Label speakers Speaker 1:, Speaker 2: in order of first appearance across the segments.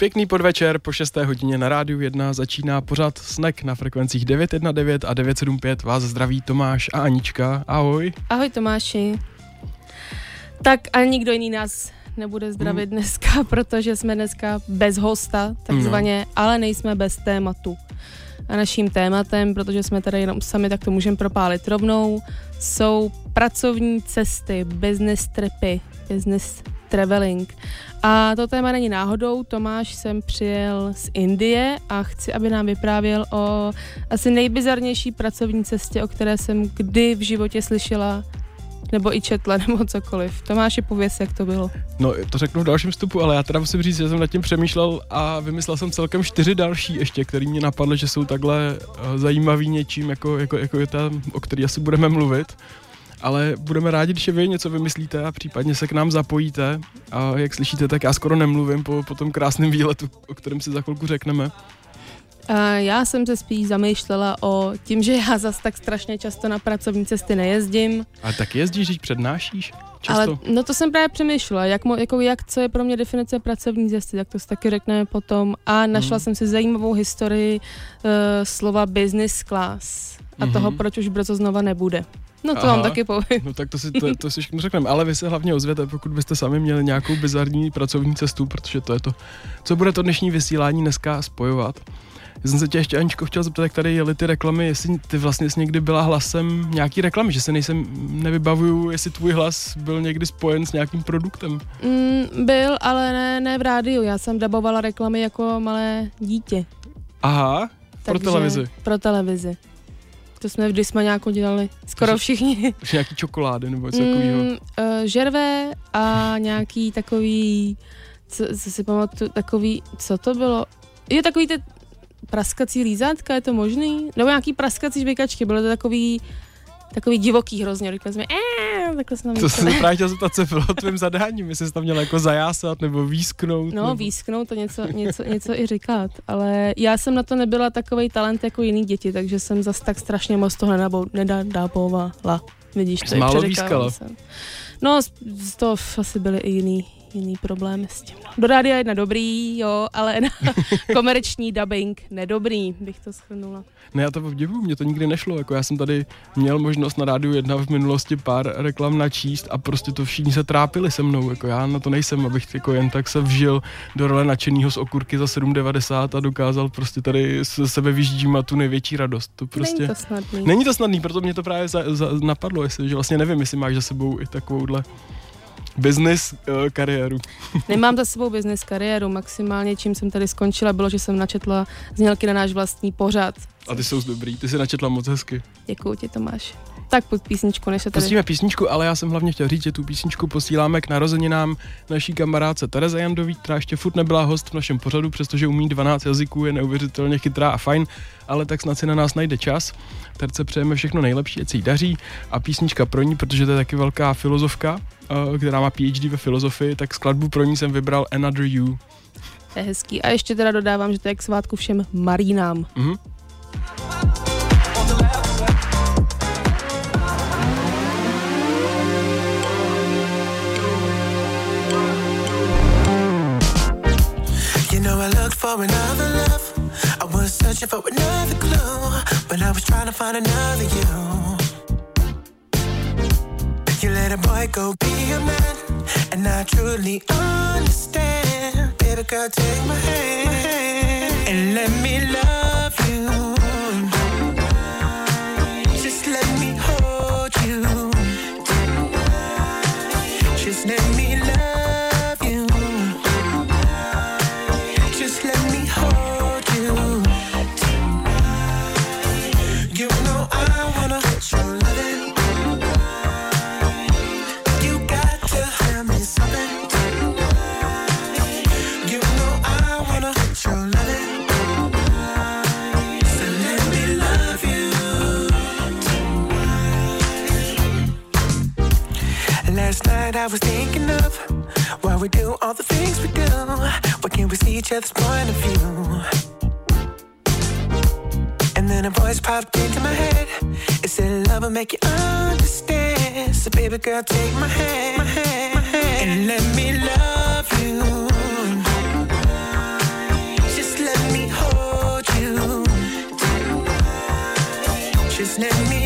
Speaker 1: Pěkný podvečer, po 6. hodině na rádiu 1 začíná pořád snack na frekvencích 919 a 975. Vás zdraví Tomáš a Anička. Ahoj.
Speaker 2: Ahoj Tomáši. Tak a nikdo jiný nás nebude zdravit hmm. dneska, protože jsme dneska bez hosta, takzvaně, no. ale nejsme bez tématu. A naším tématem, protože jsme tady jenom sami, tak to můžeme propálit rovnou, jsou pracovní cesty, business tripy, business traveling. A to téma není náhodou, Tomáš jsem přijel z Indie a chci, aby nám vyprávěl o asi nejbizarnější pracovní cestě, o které jsem kdy v životě slyšela nebo i četla, nebo cokoliv. Tomáši, pověs, jak to bylo.
Speaker 1: No, to řeknu v dalším vstupu, ale já teda musím říct, že jsem nad tím přemýšlel a vymyslel jsem celkem čtyři další ještě, který mě napadly, že jsou takhle uh, zajímavý něčím, jako, jako, jako je ta, o který asi budeme mluvit ale budeme rádi, když vy něco vymyslíte a případně se k nám zapojíte. A jak slyšíte, tak já skoro nemluvím po, po tom krásném výletu, o kterém si za chvilku řekneme.
Speaker 2: Já jsem se spíš zamýšlela o tím, že já zas tak strašně často na pracovní cesty nejezdím.
Speaker 1: Ale tak jezdíš, když přednášíš? Často.
Speaker 2: Ale no to jsem právě přemýšlela, jak, mo, jako, jak co je pro mě definice pracovní cesty, tak to si taky řekneme potom. A našla hmm. jsem si zajímavou historii uh, slova business class a hmm. toho, proč už brzo znova nebude. No to Aha, vám taky povím.
Speaker 1: No tak to si, to, to si všechno řekneme, ale vy se hlavně ozvěte, pokud byste sami měli nějakou bizarní pracovní cestu, protože to je to, co bude to dnešní vysílání dneska spojovat. Já jsem se tě ještě, Aničko, chtěl zeptat, jak tady jeli ty reklamy, jestli ty vlastně jsi někdy byla hlasem nějaký reklamy, že se nejsem, nevybavuju, jestli tvůj hlas byl někdy spojen s nějakým produktem.
Speaker 2: Mm, byl, ale ne, ne v rádiu, já jsem dabovala reklamy jako malé dítě.
Speaker 1: Aha, pro televizi.
Speaker 2: Pro televizi. To jsme v Dismaňáku dělali skoro všichni.
Speaker 1: Už nějaký čokolády nebo něco mm, takového? Uh,
Speaker 2: žervé a nějaký takový, co, co si pamatuju, takový, co to bylo? Jo, takový ty praskací lízátka, je to možný? Nebo nějaký praskací žvejkačky, bylo to takový takový divoký hrozně, říkali jsme, eee, takhle jsme
Speaker 1: To jsem právě chtěl zeptat, co bylo tvým zadáním, jestli jsi tam měl jako zajásat nebo výsknout.
Speaker 2: No,
Speaker 1: nebo...
Speaker 2: výsknout to něco, něco, něco i říkat, ale já jsem na to nebyla takový talent jako jiný děti, takže jsem zas tak strašně moc toho nedábovala. Vidíš, to
Speaker 1: málo výskala.
Speaker 2: Jsem. No, to asi byly i jiný, jiný problém s tím. Do rádia jedna dobrý, jo, ale na komerční dubbing nedobrý, bych to schrnula.
Speaker 1: Ne, já to obdivuju, mě to nikdy nešlo, jako já jsem tady měl možnost na rádiu jedna v minulosti pár reklam načíst a prostě to všichni se trápili se mnou, jako já na to nejsem, abych jako jen tak se vžil do role nadšenýho z okurky za 7,90 a dokázal prostě tady se sebe vyždímat tu největší radost. To prostě...
Speaker 2: Není to snadný.
Speaker 1: Není to snadný, proto mě to právě za, za, napadlo, jestli, že vlastně nevím, jestli máš za sebou i takovouhle business uh, kariéru.
Speaker 2: Nemám za sebou business kariéru, maximálně čím jsem tady skončila, bylo, že jsem načetla znělky na náš vlastní pořad.
Speaker 1: A ty jsou dobrý, ty si načetla moc hezky.
Speaker 2: Děkuji ti, Tomáš. Tak pod písničku, než se tady...
Speaker 1: Pustíme písničku, ale já jsem hlavně chtěl říct, že tu písničku posíláme k narozeninám naší kamarádce Tereze Jandový, která ještě furt nebyla host v našem pořadu, přestože umí 12 jazyků, je neuvěřitelně chytrá a fajn, ale tak snad si na nás najde čas. Terce přejeme všechno nejlepší, ať se jí daří a písnička pro ní, protože to je taky velká filozofka, eh, která má PhD ve filozofii, tak skladbu pro ní jsem vybral Another You.
Speaker 2: To je hezký. A ještě teda dodávám, že to je k svátku všem marínám. Mm-hmm. For another love. I was searching for another clue, but I was trying to find another you. You let a boy go be a man, and I truly understand. Baby girl, take my hand and let me love you. Just let me hold you. Just let me
Speaker 3: I was thinking of why we do all the things we do. Why can't we see each other's point of view? And then a voice popped into my head. It said, Love will make you understand. So, baby girl, take my hand, my hand, my hand and let me love you. Just let me hold you. Just let me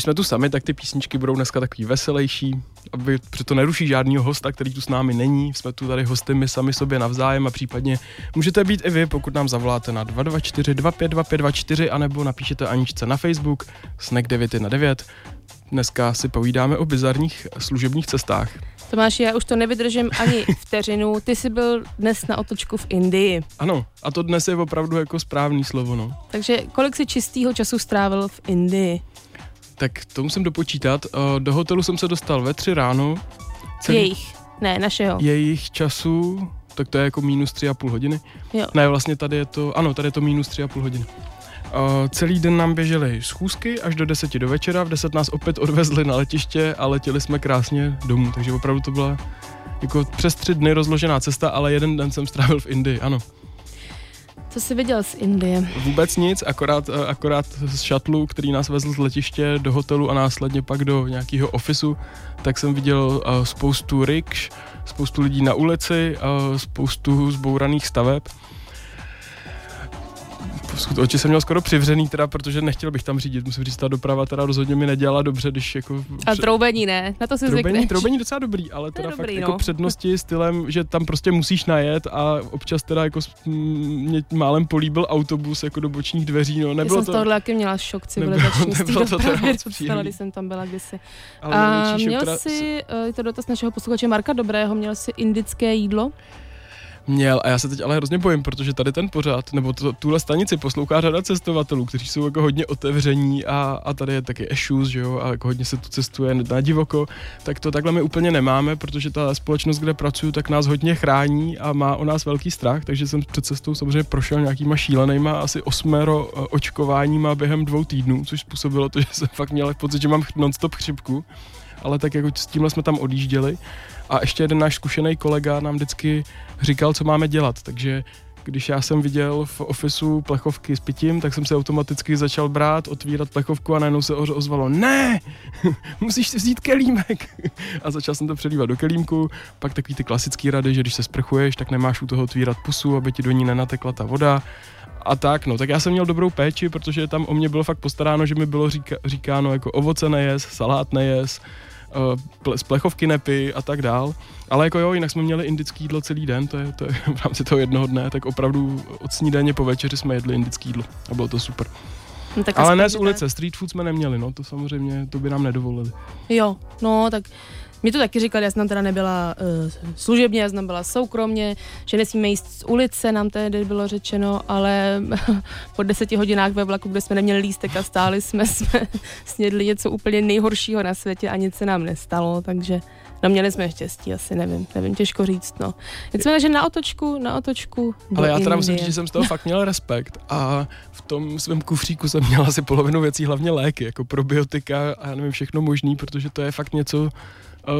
Speaker 1: když jsme tu sami, tak ty písničky budou dneska takový veselější, aby to neruší žádného hosta, který tu s námi není. Jsme tu tady hosty my sami sobě navzájem a případně můžete být i vy, pokud nám zavoláte na 224 252524 anebo napíšete Aničce na Facebook Snack 919. Dneska si povídáme o bizarních služebních cestách.
Speaker 2: Tomáši, já už to nevydržím ani vteřinu. Ty jsi byl dnes na otočku v Indii.
Speaker 1: Ano, a to dnes je opravdu jako správný slovo, no.
Speaker 2: Takže kolik si čistého času strávil v Indii?
Speaker 1: Tak to musím dopočítat. Eh, Do hotelu jsem se dostal ve tři ráno.
Speaker 2: Jejich, ne, našeho.
Speaker 1: jejich času, tak to je jako minus tři a půl hodiny.
Speaker 2: Jo.
Speaker 1: Ne, vlastně tady je to, ano, tady je to minus tři a půl hodiny. Uh, celý den nám běžely schůzky až do 10 do večera, v 10 nás opět odvezli na letiště a letěli jsme krásně domů, takže opravdu to byla jako přes tři dny rozložená cesta, ale jeden den jsem strávil v Indii, ano.
Speaker 2: Co jsi viděl z Indie?
Speaker 1: Vůbec nic, akorát, eh, akorát z šatlu, který nás vezl z letiště do hotelu a následně pak do nějakého ofisu, tak jsem viděl uh, spoustu rikš, spoustu lidí na ulici, uh, spoustu zbouraných staveb. Oči jsem měl skoro přivřený, teda, protože nechtěl bych tam řídit. Musím říct, ta doprava teda rozhodně mi nedělala dobře, když jako...
Speaker 2: A troubení ne, na to si
Speaker 1: Troubení,
Speaker 2: zvykneš.
Speaker 1: troubení docela dobrý, ale teda
Speaker 2: dobrý,
Speaker 1: fakt
Speaker 2: no.
Speaker 1: jako přednosti stylem, že tam prostě musíš najet a občas teda jako mě málem políbil autobus jako do bočních dveří, no
Speaker 2: Já
Speaker 1: nebylo
Speaker 2: jsem z
Speaker 1: to,
Speaker 2: tohohle taky měla šok
Speaker 1: nebylo-
Speaker 2: civilizační z té
Speaker 1: nebylo teda
Speaker 2: dopravy, docela,
Speaker 1: příjemný.
Speaker 2: když jsem tam byla kdysi.
Speaker 1: ale
Speaker 2: A měl
Speaker 1: teda
Speaker 2: jsi, eh, je to dotaz našeho posluchače Marka Dobrého, měl jsi indické jídlo?
Speaker 1: Měl. A já se teď ale hrozně bojím, protože tady ten pořád, nebo to, tuhle stanici poslouchá řada cestovatelů, kteří jsou jako hodně otevření a, a tady je taky issues, že jo, a jako hodně se tu cestuje na divoko, tak to takhle my úplně nemáme, protože ta společnost, kde pracuju, tak nás hodně chrání a má o nás velký strach, takže jsem před cestou samozřejmě prošel nějakýma šílenýma asi osmero eh, očkováníma během dvou týdnů, což způsobilo to, že jsem fakt měl pocit, že mám non-stop chřipku, ale tak jako s tímhle jsme tam odjížděli a ještě jeden náš zkušený kolega nám vždycky říkal, co máme dělat, takže když já jsem viděl v ofisu plechovky s pitím, tak jsem se automaticky začal brát, otvírat plechovku a najednou se ozvalo, ne, musíš si vzít kelímek. A začal jsem to přelívat do kelímku, pak takový ty klasické rady, že když se sprchuješ, tak nemáš u toho otvírat pusu, aby ti do ní nenatekla ta voda. A tak, no, tak já jsem měl dobrou péči, protože tam o mě bylo fakt postaráno, že mi bylo říka, říkáno jako ovoce nejes, salát nejes, ple, z plechovky nepy a tak dál. Ale jako jo, jinak jsme měli indický jídlo celý den, to je, to je v rámci toho jednoho dne, tak opravdu od snídaně po večeři jsme jedli indický jídlo a bylo to super.
Speaker 2: No, tak
Speaker 1: Ale ne z ulice, street food jsme neměli, no to samozřejmě, to by nám nedovolili.
Speaker 2: Jo, no tak mi to taky říkali, já jsem tam teda nebyla uh, služebně, já jsem tam byla soukromně, že nesmíme jíst z ulice, nám tehdy bylo řečeno, ale po deseti hodinách ve vlaku, kde jsme neměli lístek a stáli jsme, jsme snědli něco úplně nejhoršího na světě a nic se nám nestalo, takže no měli jsme štěstí, asi nevím, nevím, těžko říct, no. Nicméně, že na otočku, na otočku
Speaker 1: Ale já teda musím říct, že jsem z toho fakt měl respekt a v tom svém kufříku jsem měl asi polovinu věcí, hlavně léky, jako probiotika a já nevím všechno možný, protože to je fakt něco,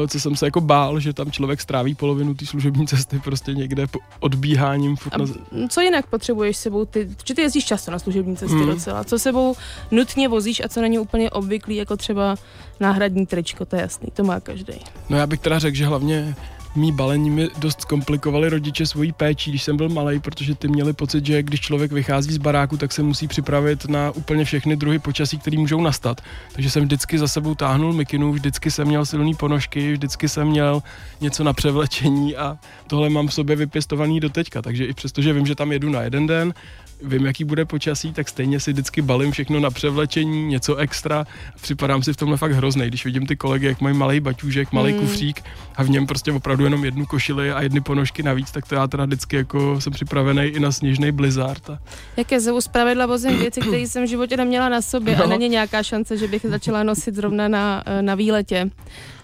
Speaker 1: co jsem se jako bál, že tam člověk stráví polovinu té služební cesty prostě někde po odbíháním furt na...
Speaker 2: co jinak potřebuješ s sebou ty, že ty jezdíš často na služební cesty
Speaker 1: Mm.
Speaker 2: docela, co sebou nutně vozíš a co není úplně obvyklý, jako třeba náhradní tričko, to je jasný, to má každý.
Speaker 1: No já bych teda řekl, že hlavně mý balení mi dost komplikovali rodiče svojí péčí, když jsem byl malý, protože ty měli pocit, že když člověk vychází z baráku, tak se musí připravit na úplně všechny druhy počasí, které můžou nastat. Takže jsem vždycky za sebou táhnul mikinu, vždycky jsem měl silné ponožky, vždycky jsem měl něco na převlečení a tohle mám v sobě vypěstovaný do teďka. Takže i přesto, že vím, že tam jedu na jeden den, vím, jaký bude počasí, tak stejně si vždycky balím všechno na převlečení, něco extra. Připadám si v tomhle fakt hrozný, když vidím ty kolegy, jak mají malý baťůžek, malý
Speaker 2: Mm.
Speaker 1: kufřík a v něm prostě opravdu jenom jednu košili a jedny ponožky navíc, tak to já teda vždycky jako jsem připravený i na sněžný blizzard. A
Speaker 2: Jak je zpravidla vozím věci, které jsem v životě neměla na sobě
Speaker 1: No.
Speaker 2: a není nějaká šance, že bych začala nosit zrovna na, eh, na výletě.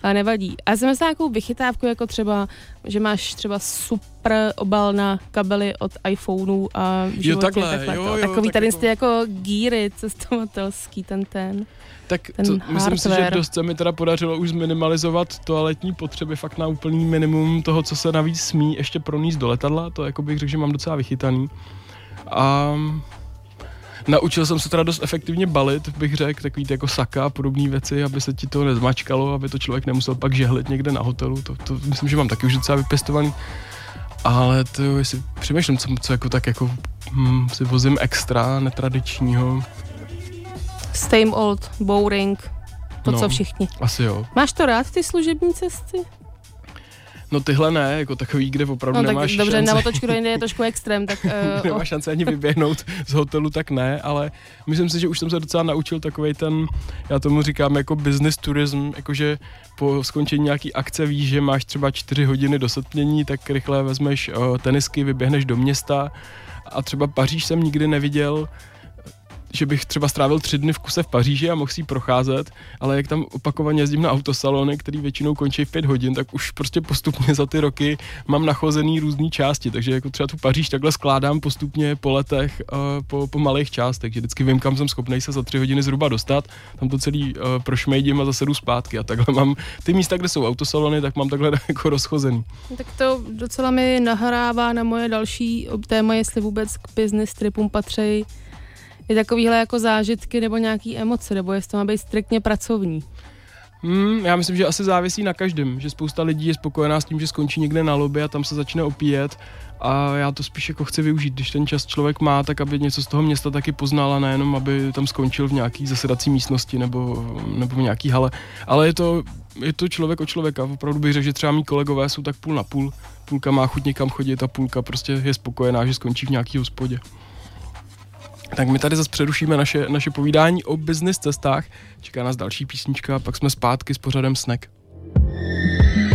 Speaker 2: Ale nevadí. A jsem myslela nějakou vychytávku, jako třeba, že máš třeba super obal na kabely od iPhoneu a životě
Speaker 1: takhle,
Speaker 2: takhle
Speaker 1: jo, jo,
Speaker 2: Takový
Speaker 1: tak
Speaker 2: tady
Speaker 1: jako-
Speaker 2: jako gíry cestovatelský, ten ten.
Speaker 1: tak
Speaker 2: Ten
Speaker 1: to, myslím si, že dost se mi teda podařilo už zminimalizovat toaletní potřeby fakt na úplný minimum toho, co se navíc smí ještě pronést do letadla, to jako bych řekl, že mám docela vychytaný. A Naučil jsem se teda dost efektivně balit, bych řekl, takový ty jako saka a podobné věci, aby se ti to nezmačkalo, aby to člověk nemusel pak žehlit někde na hotelu. To, to myslím, že mám taky už docela vypěstovaný. Ale to, jestli přemýšlím, co, co jako tak jako hm, si vozím extra, netradičního.
Speaker 2: Same old, boring, to,
Speaker 1: No.
Speaker 2: co všichni.
Speaker 1: Asi jo.
Speaker 2: Máš to rád, ty služební cesty?
Speaker 1: No tyhle ne, jako takový, kde opravdu
Speaker 2: No tak
Speaker 1: nemáš
Speaker 2: dobře,
Speaker 1: šanci.
Speaker 2: na otočku do Indie je trošku extrém, tak uh,
Speaker 1: nemá šanci ani vyběhnout z hotelu, tak ne, ale myslím si, že už jsem se docela naučil takovej ten, já tomu říkám jako business tourism, jakože po skončení nějaký akce víš, že máš třeba čtyři hodiny do setmění, tak rychle vezmeš uh, tenisky, vyběhneš do města a třeba Paříž jsem nikdy neviděl, že bych třeba strávil tři dny v kuse v Paříži a mohl si procházet, ale jak tam opakovaně jezdím na autosalony, který většinou končí v pět hodin, tak už prostě postupně za ty roky mám nachozený různé části, takže jako třeba tu Paříž takhle skládám postupně po letech, uh, po, po malých částech, že vždycky vím, kam jsem schopný se za tři hodiny zhruba dostat, tam to celý uh, prošmejdím a zase jdu zpátky. A takhle mám ty místa, kde jsou autosalony, tak mám takhle jako rozchozený.
Speaker 2: Tak to docela mi nahrává na moje další téma, jestli vůbec k business tripům patří i takovýhle jako zážitky nebo nějaký emoce, nebo jestli to má být striktně pracovní.
Speaker 1: Hmm, já myslím, že asi závisí na každém, že spousta lidí je spokojená s tím, že skončí někde na lobby a tam se začne opíjet a já to spíš jako chci využít, když ten čas člověk má, tak aby něco z toho města taky poznal a nejenom, aby tam skončil v nějaký zasedací místnosti nebo, nebo v nějaký hale. Ale je to, je to člověk od člověka. Opravdu bych řekl, že třeba mý kolegové jsou tak půl na půl. Půlka má chuť někam chodit a půlka prostě je spokojená, že skončí v nějaký hospodě. Tak my tady zase přerušíme naše, naše povídání o business cestách. Čeká nás další písnička a pak jsme zpátky s pořadem Snack.
Speaker 4: I'm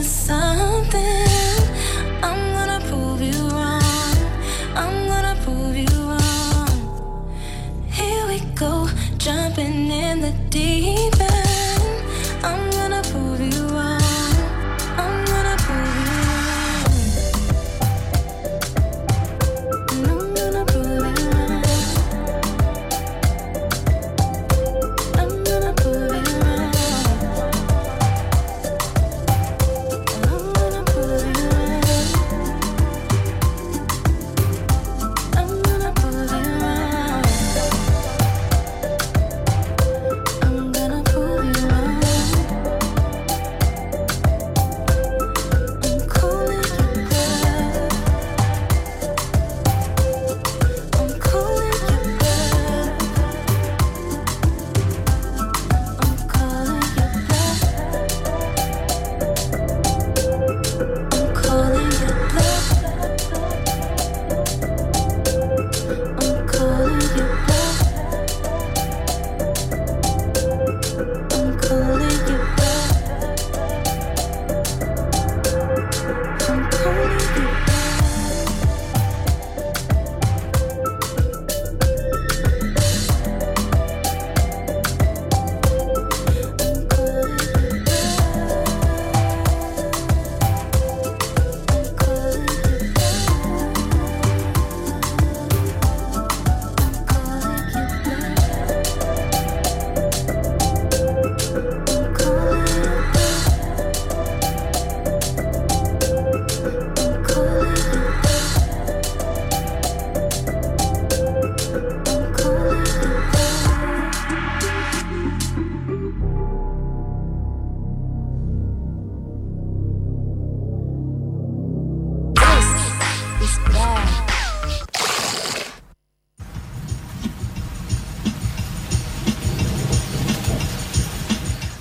Speaker 4: the sun.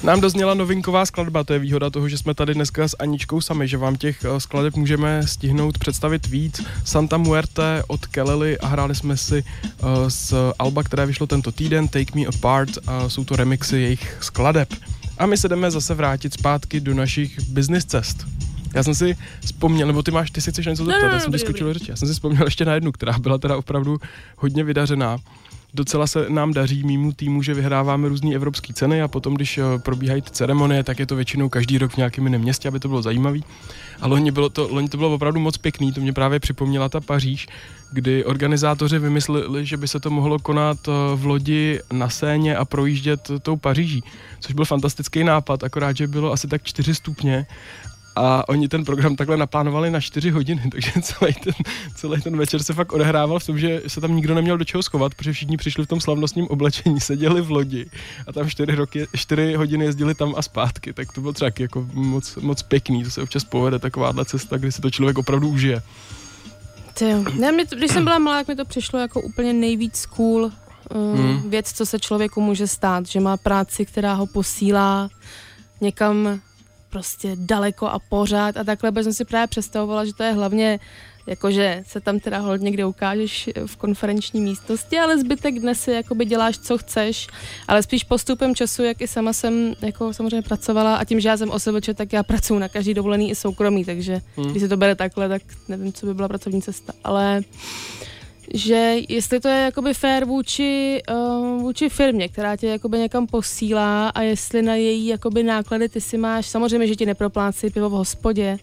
Speaker 1: Nám dozněla novinková skladba, to je výhoda toho, že jsme tady dneska s Aničkou sami, že vám těch eh, skladeb můžeme stihnout představit víc. Santa Muerte od Kelly a hráli jsme si uh, z Alba, které vyšlo tento týden, Take Me Apart, a jsou to remixy jejich skladeb. A my se jdeme zase vrátit zpátky do našich business cest. Já jsem si vzpomněl, nebo ty máš, ty si chceš něco zeptat,
Speaker 2: no,
Speaker 1: já jsem ti skočil řeči. Já jsem si vzpomněl ještě na jednu, která byla teda opravdu hodně vydařená. Docela se nám daří mýmu týmu, že vyhráváme různé evropské ceny a potom, když eh, probíhají ty ceremonie, tak je to většinou každý rok v nějakém jiném městě, aby to bylo zajímavé. A loni, bylo to, loni to bylo opravdu moc pěkný, to mě právě připomněla ta Paříž, kdy organizátoři vymysleli, že by se to mohlo konat eh, v lodi na Séně a projíždět tou Paříží, což byl fantastický nápad, akorát, že bylo asi tak 4 stupně a oni ten program takhle naplánovali na 4 hodiny, takže celý ten, celý ten večer se fakt odehrával v tom, že se tam nikdo neměl do čeho schovat, protože všichni přišli v tom slavnostním oblečení, seděli v lodi a tam 4, roky, 4 hodiny jezdili tam a zpátky, tak to bylo třeba jako moc, moc pěkný, to se občas povede takováhle cesta, kdy si to člověk opravdu užije.
Speaker 2: Ne, mě to, když jsem byla malá, tak mi to přišlo jako úplně nejvíc cool uh,
Speaker 1: Hmm.
Speaker 2: věc, co se člověku může stát, že má práci, která ho posílá někam prostě daleko a pořád. A takhle, protože jsem si právě představovala, že to je hlavně jakože se tam teda hodně někde ukážeš v konferenční místnosti, ale zbytek dne si jakoby děláš, co chceš, ale spíš postupem času, jak i sama jsem jako samozřejmě pracovala a tím, že já jsem OSVČ, tak já pracuji na každý dovolený i soukromý, takže
Speaker 1: Hmm.
Speaker 2: když se to bere takhle, tak nevím, co by byla pracovní cesta, ale že jestli to je jakoby fair vůči, uh, vůči firmě, která tě jakoby někam posílá a jestli na její jakoby náklady ty si máš, samozřejmě, že ti neproplácí pivo v hospodě,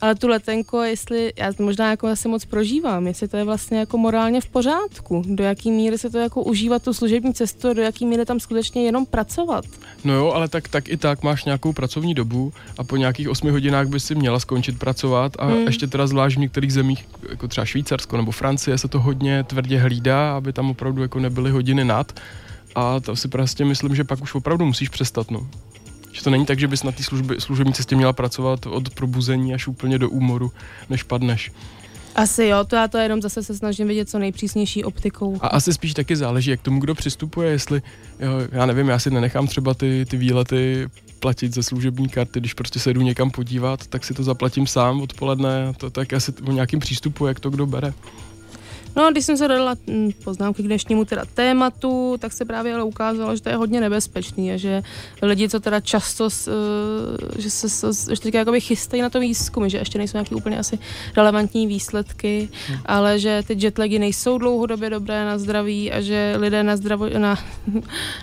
Speaker 2: ale tu letenku, jestli, já možná jako asi moc prožívám, jestli to je vlastně jako morálně v pořádku, do jaký míry se to jako užívat tu služební cestu, do jaký míry tam skutečně jenom pracovat.
Speaker 1: No jo, ale tak, tak i tak máš nějakou pracovní dobu a po nějakých 8 hodinách by si měla skončit pracovat a
Speaker 2: Hmm.
Speaker 1: ještě teda zvlášť v některých zemích, jako třeba Švýcarsko nebo Francie, se to hodně tvrdě hlídá, aby tam opravdu jako nebyly hodiny nad a to si prostě myslím, že pak už opravdu musíš přestat, no. Že to není tak, že bys na té služby, služební cestě měla pracovat od probuzení až úplně do úmoru, než padneš.
Speaker 2: Asi jo, to já to jenom zase se snažím vidět co nejpřísnější optikou.
Speaker 1: A asi spíš taky záleží, jak tomu kdo přistupuje, jestli, jo, já nevím, já si nenechám třeba ty, ty výlety platit ze služební karty, když prostě se jdu někam podívat, tak si to zaplatím sám odpoledne, to tak asi o nějakým přístupu, jak to kdo bere.
Speaker 2: No a když jsem se dala mm, poznámky k dnešnímu teda tématu, tak se právě ale ukázalo, že to je hodně nebezpečný a že lidi, co teda často, s, eh, že se že teďka jakoby chystají na to výzkumy, že ještě nejsou nějaký úplně asi relevantní výsledky,
Speaker 1: Hmm.
Speaker 2: ale že ty jetlagy nejsou dlouhodobě dobré na zdraví a že lidé na, zdravo, na,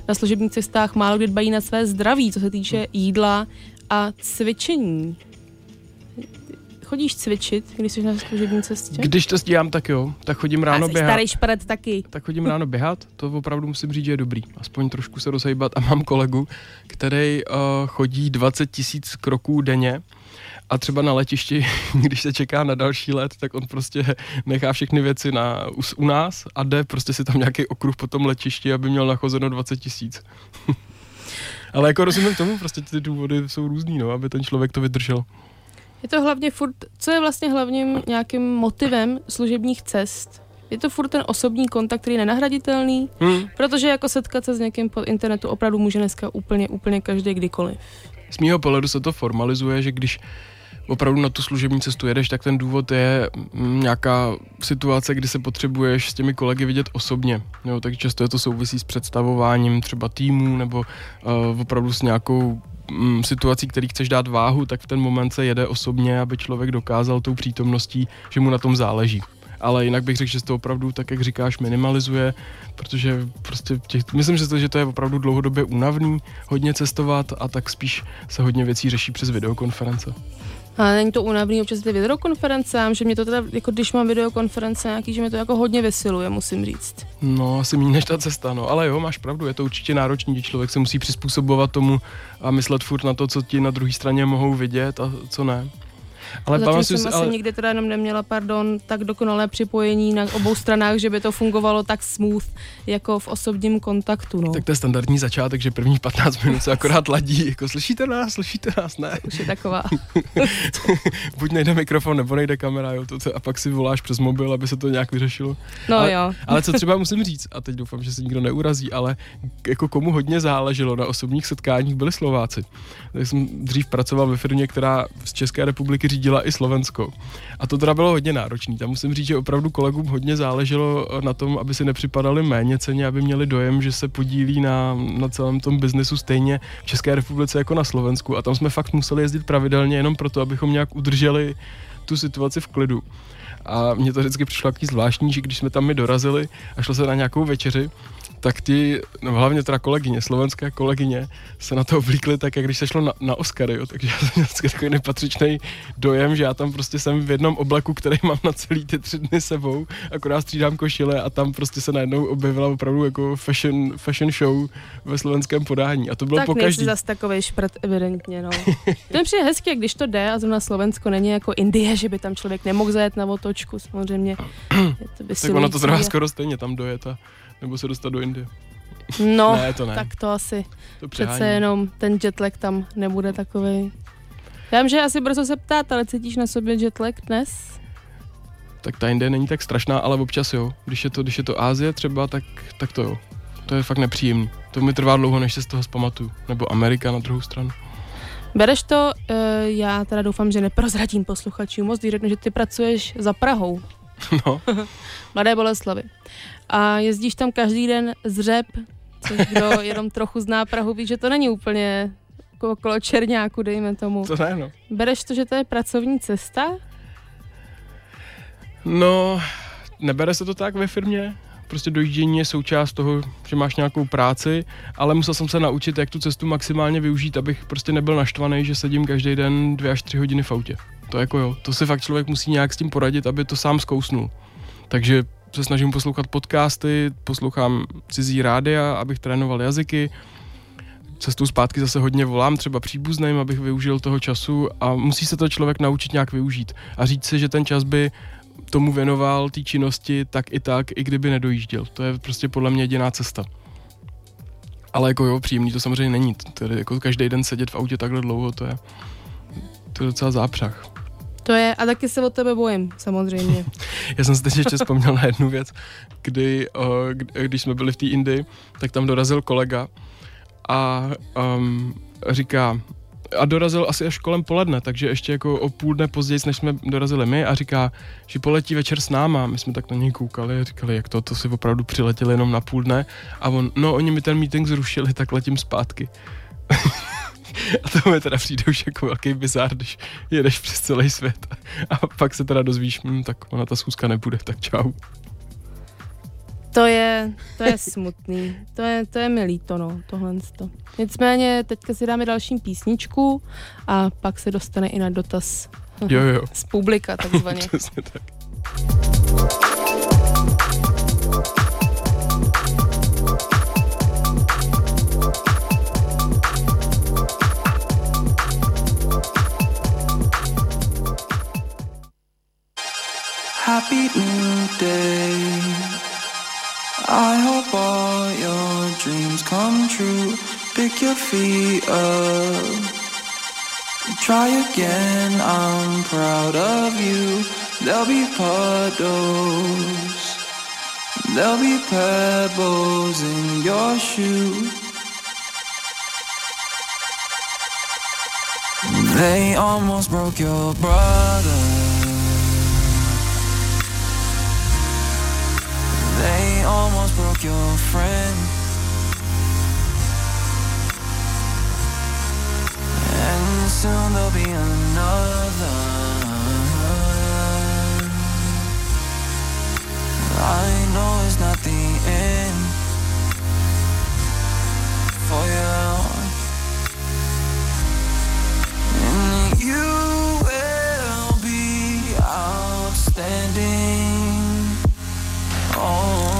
Speaker 2: na služebních cestách málo kdy dbají na své zdraví, co se týče jídla a cvičení. Chodíš cvičit, když jsi na služební cestě?
Speaker 1: Když to stíhám, tak jo, tak chodím ráno
Speaker 2: a
Speaker 1: běhat.
Speaker 2: starý špret taky.
Speaker 1: Tak chodím ráno běhat, to opravdu musím říct, že je dobrý. Aspoň trošku se rozhejbat a mám kolegu, který uh, chodí 20 tisíc kroků denně a třeba na letišti, když se čeká na další let, tak on prostě nechá všechny věci na, u, u nás a jde prostě si tam nějaký okruh po tom letišti, aby měl nachozeno 20 tisíc. Ale jako rozumím tomu, prostě ty důvody jsou různý, no, aby ten člověk to vydržel.
Speaker 2: Je to hlavně furt, co je vlastně hlavním nějakým motivem služebních cest? Je to furt ten osobní kontakt, který je nenahraditelný,
Speaker 1: Hmm.
Speaker 2: protože jako setkat se s někým po internetu opravdu může dneska úplně, úplně každý kdykoliv.
Speaker 1: Z mýho pohledu se to formalizuje, že když opravdu na tu služební cestu jedeš, tak ten důvod je mm, nějaká situace, kdy se potřebuješ s těmi kolegy vidět osobně. Jo, tak často je to souvisí s představováním třeba týmů nebo uh, opravdu s nějakou mm, situací, který chceš dát váhu, tak v ten moment se jede osobně, aby člověk dokázal tou přítomností, že mu na tom záleží. Ale jinak bych řekl, že se to opravdu, tak jak říkáš, minimalizuje, protože prostě těch, myslím, že to, že to je opravdu dlouhodobě únavný hodně cestovat a tak spíš se hodně věcí řeší přes videokonference.
Speaker 2: A není to únavný občas ty videokonference, že mě to teda, jako když mám videokonference nějaký, že mě to jako hodně vysiluje, musím říct.
Speaker 1: No, asi méně než ta cesta, no. Ale jo, máš pravdu, je to určitě náročný, že člověk se musí přizpůsobovat tomu a myslet furt na to, co ti na druhé straně mohou vidět a co ne. Ale
Speaker 2: Zatím jsem
Speaker 1: si,
Speaker 2: asi
Speaker 1: ale,
Speaker 2: nikdy teda jenom neměla, pardon, tak dokonalé připojení na obou stranách, že by to fungovalo tak smooth, jako v osobním kontaktu, no.
Speaker 1: tak to je standardní začátek, že prvních 15 minut se akorát ladí, jako slyšíte nás, slyšíte nás, ne.
Speaker 2: Už je taková.
Speaker 1: Buď nejde mikrofon, nebo nejde kamera, jo, to, to, a pak si voláš přes mobil, aby se to nějak vyřešilo.
Speaker 2: No
Speaker 1: ale,
Speaker 2: jo.
Speaker 1: Ale co třeba musím říct, a teď doufám, že se nikdo neurazí, ale jako komu hodně záleželo na osobních setkáních byli Slováci. Tak jsem dřív pracoval ve firmě, která z České republiky řídila i Slovensko. A to teda bylo hodně náročné. Tam musím říct, že opravdu kolegům hodně záleželo na tom, aby si nepřipadali méně ceně, aby měli dojem, že se podílí na, na celém tom biznesu stejně v České republice jako na Slovensku. A tam jsme fakt museli jezdit pravidelně jenom proto, abychom nějak udrželi tu situaci v klidu. A mně to vždycky přišlo takový zvláštní, že když jsme tam my dorazili a šlo se na nějakou večeři, tak ti, no hlavně teda kolegyně, slovenské kolegyně, se na to oblíkly tak, jak když se šlo na, na Oscary, jo, takže já jsem měl takový nepatřičný dojem, že já tam prostě jsem v jednom obleku, který mám na celý ty tři dny sebou, akorát střídám košile a tam prostě se najednou objevila opravdu jako fashion, fashion show ve slovenském podání a to bylo
Speaker 2: tak
Speaker 1: po
Speaker 2: nejsi
Speaker 1: každý.
Speaker 2: zas takovej šprt, evidentně, no. to mi přijde hezky, když to jde a zrovna Slovensko není jako Indie, že by tam člověk nemohl zajet na otočku, samozřejmě. Je to
Speaker 1: Tak ono to trvá skoro stejně tam dojet a nebo se dostat do Indie.
Speaker 2: No,
Speaker 1: ne, to ne.
Speaker 2: tak to asi
Speaker 1: to
Speaker 2: přece jenom ten jetlag tam nebude takový. Já vím, že asi brzo se ptát, ale cítíš na sobě jetlag dnes?
Speaker 1: tak ta Indie není tak strašná, ale občas jo. Když je to, když je to Ázie třeba, tak, tak to jo. To je fakt nepříjemný. To mi trvá dlouho, než se z toho zpamatuju. Nebo Amerika na druhou stranu.
Speaker 2: Bereš to, uh, já teda doufám, že neprozradím posluchačům moc, když řeknu, že ty pracuješ za Prahou,
Speaker 1: No,
Speaker 2: Mladé Boleslavy. A jezdíš tam každý den z řep, což kdo jenom trochu zná Prahu, ví, že to není úplně jako okolo Černáku, dejme tomu.
Speaker 1: to ne, no.
Speaker 2: Bereš to, že to je pracovní cesta?
Speaker 1: No, nebere se to tak ve firmě. Prostě dojíždění je součást toho, že máš nějakou práci, ale musel jsem se naučit, jak tu cestu maximálně využít, abych prostě nebyl naštvaný, že sedím každý den dvě až tři hodiny v autě. To jako jo, to si fakt člověk musí nějak s tím poradit, aby to sám zkousnul. Takže se snažím poslouchat podcasty, poslouchám cizí rádia, abych trénoval jazyky. Cestou zpátky zase hodně volám třeba příbuzným, abych využil toho času a musí se to člověk naučit nějak využít a říct si, že ten čas by tomu věnoval té činnosti tak i tak, i kdyby nedojížděl. To je prostě podle mě jediná cesta. Ale jako jo, příjemný to samozřejmě není. Tedy jako každý den sedět v autě takhle dlouho, to je, to je docela zápřah.
Speaker 2: To je, a taky se o tebe bojím, samozřejmě.
Speaker 1: Já jsem si teď ještě vzpomněl na jednu věc, kdy, když jsme byli v té Indii, tak tam dorazil kolega a um, říká, a dorazil asi až kolem poledne, takže ještě jako o půl dne později, než jsme dorazili my a říká, že poletí večer s náma. My jsme tak na něj koukali a říkali, jak to, to si opravdu přiletěli jenom na půl dne a on, no oni mi ten meeting zrušili, tak letím zpátky. a to mi teda přijde už jako velký bizár, když jedeš přes celý svět a pak se teda dozvíš, hm, tak ona ta schůzka nebude, tak čau.
Speaker 2: To je, to je smutný. To je, to je mi líto, no, tohle. To. Nicméně, teďka si dáme další písničku a pak se dostane i na dotaz
Speaker 1: Jo, jo,
Speaker 2: z publika, takzvaně.
Speaker 1: přesně tak.
Speaker 5: Happy new day. I hope all your dreams come true. Pick your feet up. Try again, I'm proud of you. There'll be puddles. There'll be pebbles in your shoe. They almost broke your brother. Your friend. And soon there'll be another. I know it's not the end for you. And you will be outstanding on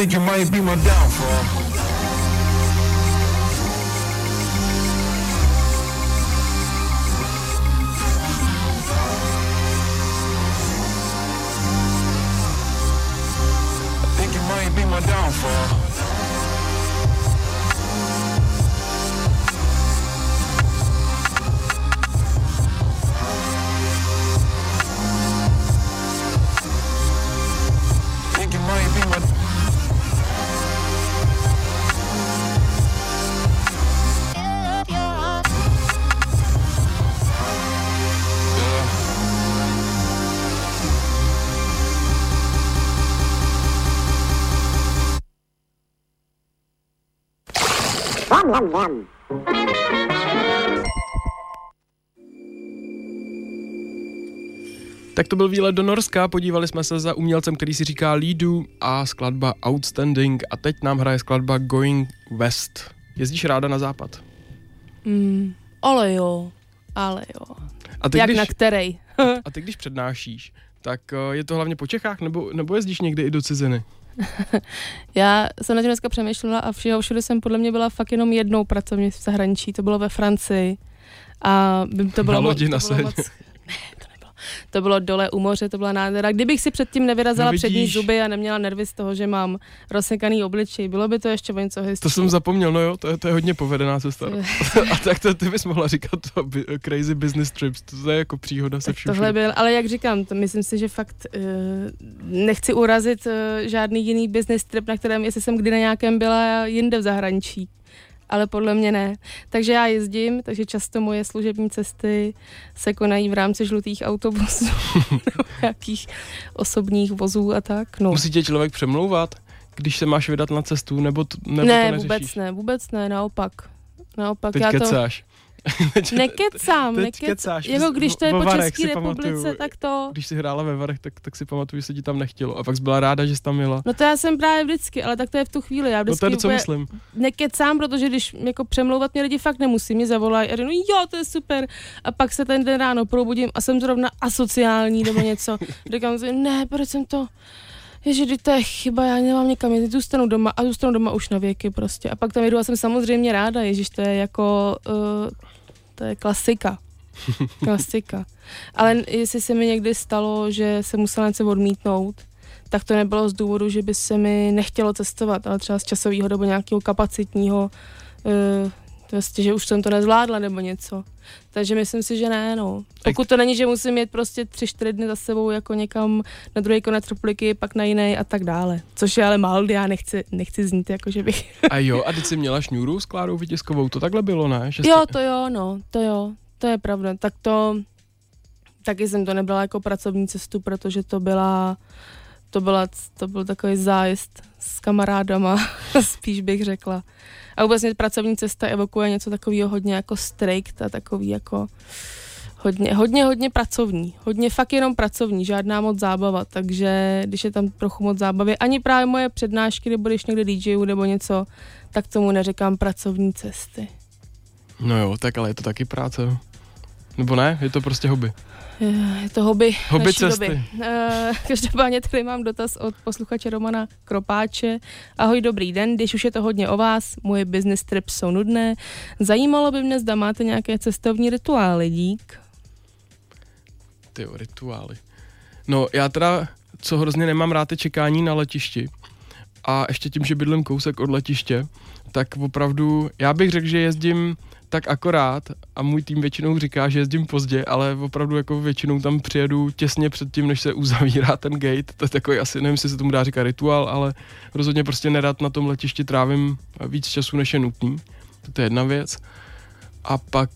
Speaker 6: think it might be my downfall.
Speaker 1: Tak to byl výlet do Norska, podívali jsme se za umělcem, který si říká Lidu a skladba Outstanding a teď nám hraje skladba Going West. Jezdíš ráda na západ?
Speaker 2: Mm, ale jo, ale jo.
Speaker 1: A ty,
Speaker 2: Jak
Speaker 1: když,
Speaker 2: na kterej?
Speaker 1: a ty když přednášíš, tak eh, je to hlavně po Čechách, nebo, nebo jezdíš někdy i do ciziny?
Speaker 2: Já jsem na tím dneska přemýšlela a všeho všude jsem podle mě byla fakt jenom jednou pracovně v zahraničí, to bylo ve Francii. A by- to bylo,
Speaker 1: Na lodi
Speaker 2: to
Speaker 1: na
Speaker 2: moc, to bylo dole u moře, to byla nádhera. Kdybych si předtím nevyrazila
Speaker 1: No
Speaker 2: přední zuby a neměla nervy z toho, že mám rozsekaný obličej, bylo by to ještě o něco hezčí.
Speaker 1: To jsem zapomněl, no jo, to je, to je hodně povedená cesta. a tak to ty bys mohla říkat to bi- crazy business trips, to je jako příhoda se vším.
Speaker 2: tohle byl, ale jak říkám, to myslím si, že fakt uh, nechci urazit uh, žádný jiný business trip, na kterém, jestli jsem kdy na nějakém byla jinde v zahraničí. Ale podle mě ne. Takže já jezdím, takže často moje služební cesty se konají v rámci žlutých autobusů, nebo nějakých osobních vozů a tak. No.
Speaker 1: Musí tě člověk přemlouvat, když se máš vydat na cestu, nebo, t- nebo to
Speaker 2: ne, vůbec ne, vůbec ne, naopak. Naopak,
Speaker 1: Teď
Speaker 2: já to
Speaker 1: kecáš.
Speaker 2: nekecám,
Speaker 1: Teď
Speaker 2: nekecám.
Speaker 1: kecáš.
Speaker 2: Jako když to je po České republice,
Speaker 1: pamatuju,
Speaker 2: tak to...
Speaker 1: Když jsi hrála ve Varech, tak, tak si pamatuju, že se ti tam nechtělo. A pak jsi byla ráda, že jsi tam jela.
Speaker 2: No to já jsem právě vždycky, ale tak to je v tu chvíli. Já
Speaker 1: No to je to, co myslím.
Speaker 2: nekecám, protože když jako přemlouvat mě lidi fakt nemusí, mě zavolají a řeknu, jo, to je super. A pak se ten den ráno probudím a jsem zrovna asociální nebo něco. Říkám si, ne, proč jsem to... Ježi, teď to je chyba, já nemám někam jít, zůstanu doma a zůstanu doma už na věky prostě. A pak tam jedu a jsem samozřejmě ráda, ježiš, to je jako, uh, to je klasika. Klasika. Ale jestli se mi někdy stalo, že se musela něco odmítnout, tak to nebylo z důvodu, že by se mi nechtělo cestovat, ale třeba z časového nebo nějakého kapacitního, uh, prostě, že už jsem to nezvládla nebo něco. Takže myslím si, že ne, no. Pokud to není, že musím jet prostě tři, čtyři dny za sebou jako někam na druhý konec republiky, pak na jiný a tak dále. Což je ale málo, já nechci, nechci znít, jako že bych...
Speaker 1: A jo, a teď jsi měla šňůru s Klárou Vytiskovou, to takhle bylo, ne? Že jste-
Speaker 2: Jo, to jo, no, to jo, to je pravda. Tak to, taky jsem to nebrala jako pracovní cestu, protože to byla, to byla, to byl takový zájezd s kamarádama, spíš bych řekla. A vůbec mě pracovní cesta evokuje něco takového hodně jako strikt a takový jako Hodně, hodně, hodně pracovní. Hodně fakt jenom pracovní, žádná moc zábava, takže když je tam trochu moc zábavy, ani právě moje přednášky, nebo když někde DJu nebo něco, tak tomu neříkám pracovní cesty.
Speaker 1: No jo, tak ale je to taky práce. Nebo ne? Je to prostě hobby.
Speaker 2: Je to hobby,
Speaker 1: Hobby
Speaker 2: naší
Speaker 1: cesty.
Speaker 2: doby. Uh, každopádně tady mám dotaz od posluchače Romana Kropáče. Ahoj, dobrý den, když už je to hodně o vás, moje business trips jsou nudné. Zajímalo by mě, zda máte nějaké cestovní rituály, dík.
Speaker 1: Ty rituály. No já teda, co hrozně nemám rád, je čekání na letišti. A ještě tím, že bydlím kousek od letiště, tak opravdu, já bych řekl, že jezdím tak akorát a můj tým většinou říká, že jezdím pozdě, ale opravdu jako většinou tam přijedu těsně před tím, než se uzavírá ten gate. To je takový asi, nevím, jestli se tomu dá říkat rituál, ale rozhodně prostě nerad na tom letišti trávím víc času, než je nutný. To je jedna věc. A pak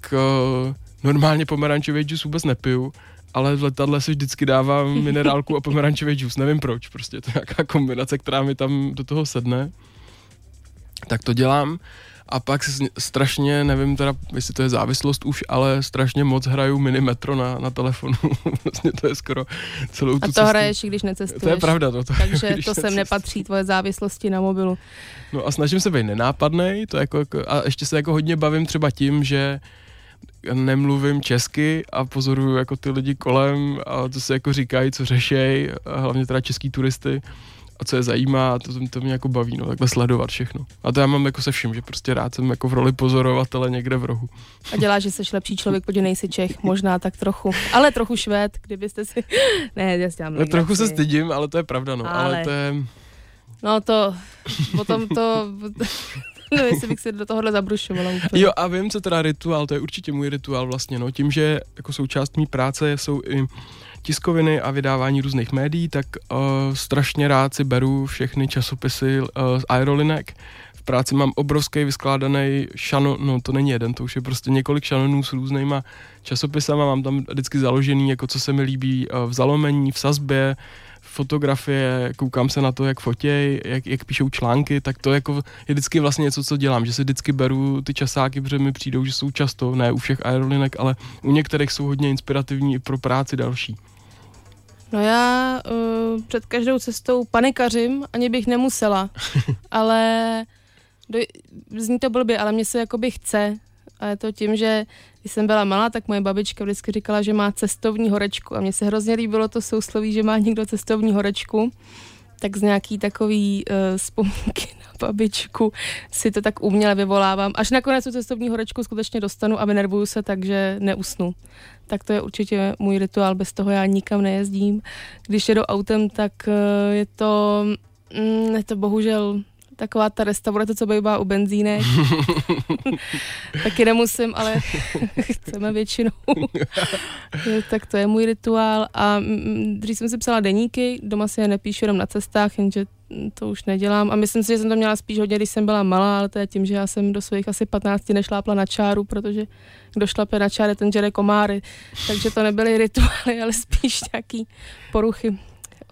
Speaker 1: uh, normálně pomerančový džus vůbec nepiju, ale v letadle si vždycky dávám minerálku a pomerančový džus. Nevím proč, prostě to je nějaká kombinace, která mi tam do toho sedne. Tak to dělám. A pak strašně, nevím teda, jestli to je závislost už, ale strašně moc hraju minimetro na, na telefonu. vlastně to je skoro celou tu
Speaker 2: A to
Speaker 1: cestu.
Speaker 2: hraješ, i když necestuješ.
Speaker 1: To je pravda, to, to
Speaker 2: Takže
Speaker 1: když
Speaker 2: to sem nepatří, tvoje závislosti na mobilu.
Speaker 1: No a snažím se být nenápadnej, to jako, jako, a ještě se jako hodně bavím třeba tím, že nemluvím česky a pozoruju jako ty lidi kolem a co se jako říkají, co řešej, a hlavně teda český turisty a co je zajímá, to, to mě jako baví, no, takhle sledovat všechno. A to já mám jako se vším, že prostě rád jsem jako v roli pozorovatele někde v rohu.
Speaker 2: A děláš, že jsi lepší člověk, podívej nejsi Čech, možná tak trochu. Ale trochu Švéd, kdybyste si... Ne, já si dělám
Speaker 1: No, trochu se stydím, ale to je pravda, no, ale,
Speaker 2: Ale-
Speaker 1: ale to je,
Speaker 2: No to, potom to... No, jestli bych se do tohohle zabrušovala úplně.
Speaker 1: Jo a vím, co teda rituál, to je určitě můj rituál vlastně, no, tím, že jako součást mý práce jsou i tiskoviny a vydávání různých médií, tak uh, strašně rád si beru všechny časopisy uh, z aerolinek. V práci mám obrovský vyskládaný šanon, no to není jeden, to už je prostě několik šanonů s různýma časopisama, mám tam vždycky založený, jako co se mi líbí uh, v zalomení, v sazbě, fotografie, koukám se na to, jak fotěj, jak, jak píšou články, tak to jako je vždycky vlastně něco, co dělám, že si vždycky beru ty časáky, protože mi přijdou, že jsou často, ne u všech aerolinek, ale u některých jsou hodně inspirativní i pro práci další.
Speaker 2: No já uh, před každou cestou panikařím, ani bych nemusela, ale do, zní to blbě, ale mě se jakoby chce. A je to tím, že když jsem byla malá, tak moje babička vždycky říkala, že má cestovní horečku. A mně se hrozně líbilo to sousloví, že má někdo cestovní horečku. Tak z nějaký takový uh, vzpomínky na babičku si to tak uměle vyvolávám. Až nakonec tu cestovní horečku skutečně dostanu a vynervuju se, takže neusnu. Tak to je určitě můj rituál, bez toho já nikam nejezdím. Když jedu autem, tak eh, je to, mm, je to bohužel taková ta restaurace, co bývá u benzínek. Taky nemusím, ale chceme většinou. Tak to je můj rituál. A mm, dřív jsem si psala deníky, doma si je nepíšu jenom na cestách, jenže mm, to už nedělám. A myslím si, že jsem to měla spíš hodně, když jsem byla malá, ale to je tím, že já jsem do svých asi 15 nešlápla na čáru, protože kdo šlape na čáře, ten žere komáry. Takže to nebyly rituály, ale spíš nějaký poruchy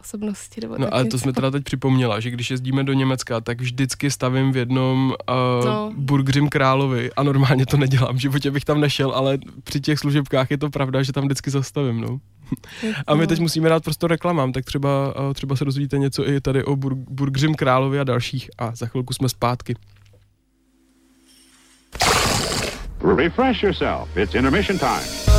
Speaker 2: osobnosti. Nebo
Speaker 1: No ale to jsme teda teď připomněla, že když jezdíme do Německa, tak vždycky stavím v jednom uh,
Speaker 2: No.
Speaker 1: Burgerim Královi a normálně to nedělám, v životě bych tam nešel, ale při těch služebkách je to pravda, že tam vždycky zastavím, no. A my teď musíme dát prostor reklamám, tak třeba, uh, třeba se dozvíte něco i tady o Bur- Burgerim Královi a dalších a za chvilku jsme zpátky.
Speaker 7: Refresh yourself. It's intermission time.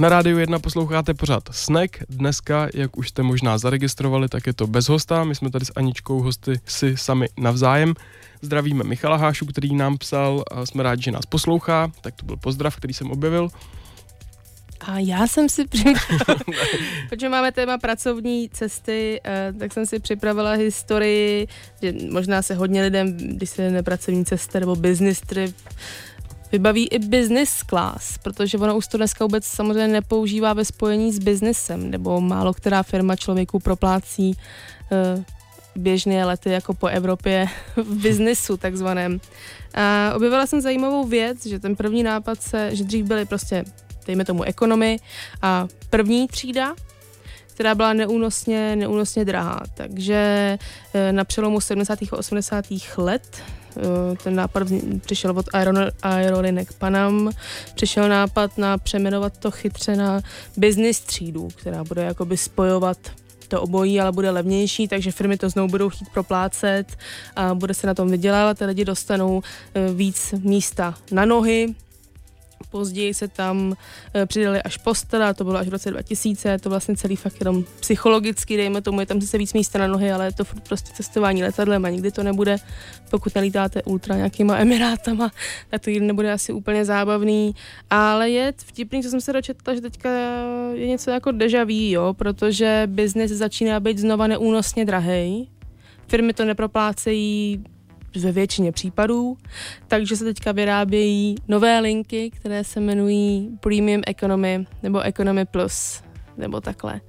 Speaker 1: Na rádiu 1 posloucháte pořád Snack. Dneska, jak už jste možná zaregistrovali, tak je to bez hosta. My jsme tady s Aničkou hosty si sami navzájem. Zdravíme Michala Hášu, který nám psal a jsme rádi, že nás poslouchá. Tak to byl pozdrav, který jsem objevil.
Speaker 2: A já jsem si připravila, protože máme téma pracovní cesty, eh, tak jsem si připravila historii, že možná se hodně lidem, když se jde pracovní cesta nebo business trip, vybaví i business class, protože ono už to dneska vůbec samozřejmě nepoužívá ve spojení s biznesem, nebo málo která firma člověku proplácí eh, běžné lety jako po Evropě v biznesu takzvaném. A objevila jsem zajímavou věc, že ten první nápad se, že dřív byly prostě, dejme tomu, ekonomy a první třída, která byla neúnosně, neúnosně drahá. Takže eh, na přelomu 70. a 80. let eh, ten nápad přišel od Aerolinek Panam, přišel nápad na přeměnovat to chytře na business třídu, která bude jakoby spojovat to obojí, ale bude levnější, takže firmy to znovu budou chtít proplácet a bude se na tom vydělávat, ty lidi dostanou eh, víc místa na nohy, Později se tam e, přidali až postele, a to bylo až v roce 2000, je to vlastně celý fakt jenom psychologicky, dejme tomu, je tam sice víc místa na nohy, ale je to furt prostě cestování letadlem a nikdy to nebude, pokud nelítáte ultra nějakýma emirátama, tak to nebude asi úplně zábavný, ale je vtipný, co jsem se dočetla, že teďka je něco jako deja vu, jo, protože biznis začíná být znova neúnosně drahej, firmy to neproplácejí ve většině případů, takže se teďka vyrábějí nové linky, které se jmenují Premium Economy nebo Economy Plus, nebo takhle.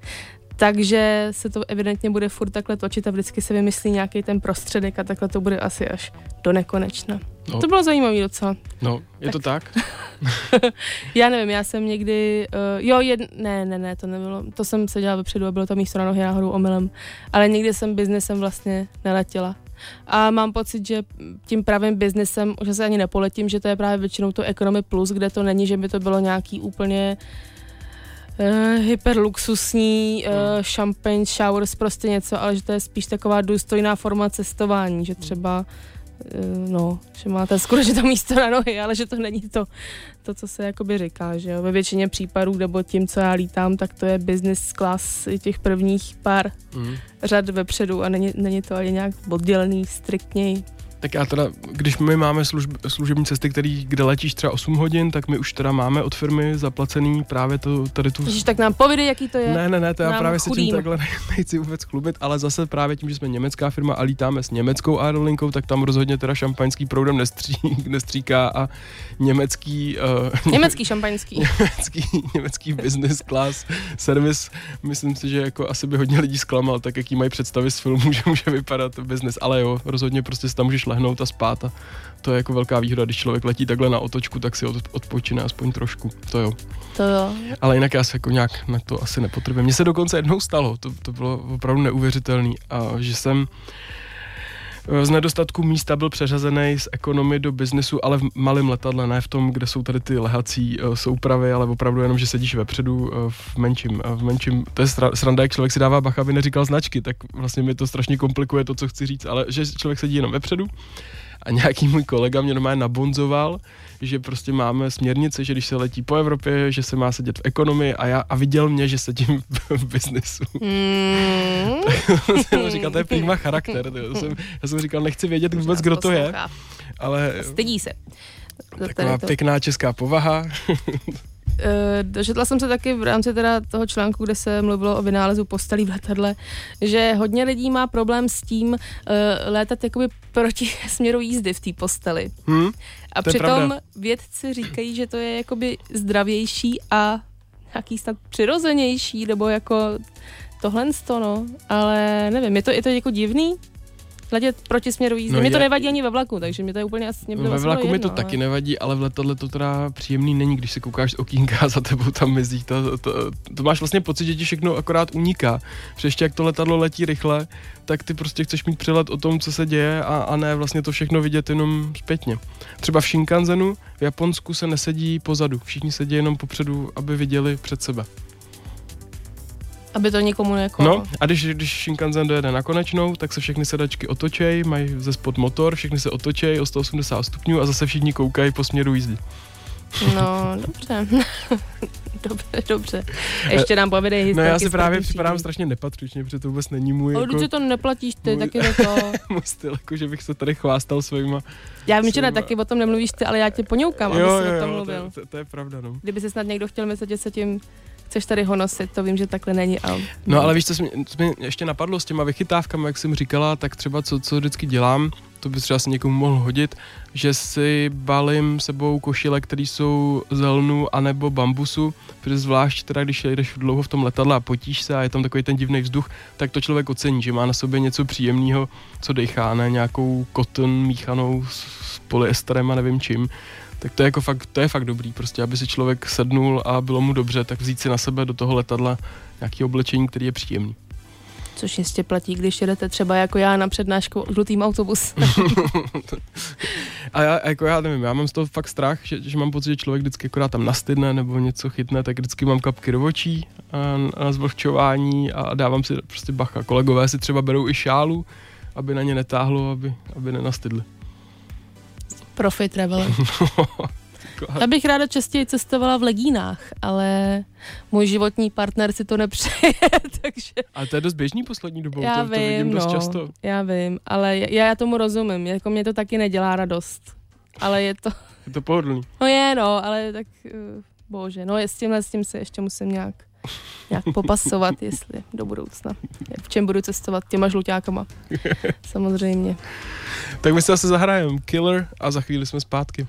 Speaker 2: Takže se to evidentně bude furt takhle točit a vždycky se vymyslí nějaký ten prostředek a takhle to bude asi až do nekonečna.
Speaker 1: No.
Speaker 2: To bylo zajímavé docela.
Speaker 1: No, je to tak?
Speaker 2: Já nevím, já jsem někdy, uh, jo, jed, ne, ne, ne, to nebylo, to jsem se dělala vepředu a bylo to místo na nohy náhodou omylem, ale nikdy jsem biznesem vlastně neletěla. A mám pocit, že tím pravým biznesem, že se ani nepoletím, že to je právě většinou to Economy Plus, kde to není, že by to bylo nějaký úplně uh, hyperluxusní uh, champagne showers, prostě něco, ale že to je spíš taková důstojná forma cestování, že třeba uh, no, že máte skutečně to místo na nohy, ale že to není to, to co se jakoby říká, že jo. Ve většině případů, nebo tím, co já lítám, tak to je business class těch prvních pár
Speaker 1: Mm.
Speaker 2: řad vepředu a není, není to ani nějak oddělený striktněji.
Speaker 1: Tak já teda, když my máme služb, služební cesty, který, kde letíš třeba 8 hodin, tak my už teda máme od firmy zaplacený právě to, tady tu...
Speaker 2: Ježiš, tak nám povědej, jaký to je.
Speaker 1: Ne, ne, ne, to já právě se tím
Speaker 2: chudým.
Speaker 1: takhle ne- nechci vůbec klubit, ale zase právě tím, že jsme německá firma a lítáme s německou aerolinkou, tak tam rozhodně teda šampaňský proudem nestří, nestříká a německý, uh,
Speaker 2: Německý šampaňský.
Speaker 1: německý, německý business class servis, myslím si, že jako asi by hodně lidí zklamal, tak jaký mají představy z filmu, že může vypadat business, ale jo, rozhodně prostě tam můžeš lehnout a spát a to je jako velká výhoda, když člověk letí takhle na otočku, tak si od, odpočine aspoň trošku, to jo.
Speaker 2: To jo.
Speaker 1: Ale jinak já se jako nějak na to asi nepotřebuji. Mně se dokonce jednou stalo, to, to bylo opravdu neuvěřitelné, a že jsem z nedostatku místa byl přeřazený z ekonomie do biznesu, ale v malém letadle, ne v tom, kde jsou tady ty lehací uh, soupravy, ale opravdu jenom, že sedíš vepředu uh, v menším. V menším to je sra- sranda, jak člověk si dává bacha, aby neříkal značky, tak vlastně mi to strašně komplikuje to, co chci říct, ale že člověk sedí jenom vepředu a nějaký můj kolega mě normálně nabonzoval, že prostě máme směrnice, že když se letí po Evropě, že se má sedět v ekonomii a já a viděl mě, že sedím v biznesu.
Speaker 2: Mm.
Speaker 1: jsem říkal, to je prýma charakter. tyjo. Jsem, já jsem říkal, nechci vědět vůbec, kdo to je, ale
Speaker 2: Stydí se.
Speaker 1: Taková
Speaker 2: to.
Speaker 1: pěkná česká povaha.
Speaker 2: Eh, dočetla jsem se taky v rámci teda toho článku, kde se mluvilo o vynálezu postelí v letadle, že hodně lidí má problém s tím uh, létat jakoby proti směru jízdy v té posteli.
Speaker 1: Hm?
Speaker 2: A přitom
Speaker 1: pravda.
Speaker 2: vědci říkají, že to je jakoby zdravější a nějaký snad přirozenější, nebo jako tohle to, no. Ale nevím, je to, je to jako divný? Letět proti směru jízdy.
Speaker 1: No
Speaker 2: mě to
Speaker 1: je-
Speaker 2: nevadí ani ve vlaku, takže mě to je úplně to
Speaker 1: Ve vlaku mi to
Speaker 2: jedno,
Speaker 1: taky
Speaker 2: ale-
Speaker 1: nevadí, ale v letadle to teda příjemný není, když se koukáš z okýnka a za tebou tam mizí. To, to, to máš vlastně pocit, že ti všechno akorát uniká. Protože ještě jak to letadlo letí rychle, tak ty prostě chceš mít přehled o tom, co se děje a, a ne vlastně to všechno vidět jenom zpětně. Třeba v Shinkanzenu v Japonsku se nesedí pozadu, všichni sedí jenom popředu, aby viděli před sebe.
Speaker 2: Aby to nikomu jako...
Speaker 1: No a když, když Shinkansen dojede na konečnou, tak se všechny sedačky otočej, mají ze spod motor, všechny se otočej o 180 stupňů a zase všichni koukají po směru jízdy.
Speaker 2: No, dobře. dobře, dobře. Ještě nám povědej
Speaker 1: No
Speaker 2: historky
Speaker 1: já si
Speaker 2: z
Speaker 1: právě připadám strašně nepatřičně, protože to vůbec není můj,
Speaker 2: Ale
Speaker 1: jako,
Speaker 2: když to neplatíš ty,
Speaker 1: můj-
Speaker 2: tak je to
Speaker 1: můj styl, jako, že bych se tady chvástal svýma.
Speaker 2: Já vím, že ne, taky o tom nemluvíš ty, ale já tě poňoukám, aby
Speaker 1: jo,
Speaker 2: jsi
Speaker 1: jo,
Speaker 2: o tom
Speaker 1: jo,
Speaker 2: mluvil.
Speaker 1: to, to, to, je pravda, no.
Speaker 2: Kdyby se snad někdo chtěl myslet, že se tím chceš tady honosit, to vím, že takhle není. Ale...
Speaker 1: No ale víš, co, jsi co mě ještě napadlo s těma vychytávkami, jak jsem říkala, tak třeba co, co vždycky dělám,
Speaker 3: to by třeba se někomu mohl hodit, že si balím sebou košile, které jsou z lnu anebo bambusu, protože zvlášť teda, když jdeš dlouho v tom letadle a potíš se a je tam takový ten divný vzduch, tak to člověk ocení, že má na sobě něco příjemného, co dechá, ne nějakou cotton míchanou s polyesterem a nevím čím. Tak to je, jako fakt, to je fakt dobrý, prostě, aby si člověk sednul a bylo mu dobře, tak vzít si na sebe do toho letadla nějaké oblečení, který je příjemný.
Speaker 2: Což jistě platí, když jedete třeba jako já na přednášku žlutým autobus.
Speaker 3: A já, jako já nevím, já mám z toho fakt strach, že, že mám pocit, že člověk vždycky akorát tam nastydne nebo něco chytne, tak vždycky mám kapky do očí a, a zvlhčování a dávám si prostě bacha. Kolegové si třeba berou i šálu, aby na ně netáhlo, aby, aby nenastydli.
Speaker 2: Profi traveler. Já bych ráda častěji cestovala v legínách, ale můj životní partner si to nepřeje, takže
Speaker 3: Ale to je dost běžný poslední dobou,
Speaker 2: já
Speaker 3: to,
Speaker 2: vím,
Speaker 3: to vidím dost
Speaker 2: no,
Speaker 3: často.
Speaker 2: já vím, ale já, já tomu rozumím, jako mě to taky nedělá radost, ale je to,
Speaker 3: Je to pohodlný.
Speaker 2: no je no, ale tak, uh, bože, no je s tímhle, s tím se ještě musím nějak, nějak popasovat, jestli do budoucna, v čem budu cestovat těma žluťákama, samozřejmě.
Speaker 3: Tak my se zase zahrajeme Killer a za chvíli jsme zpátky.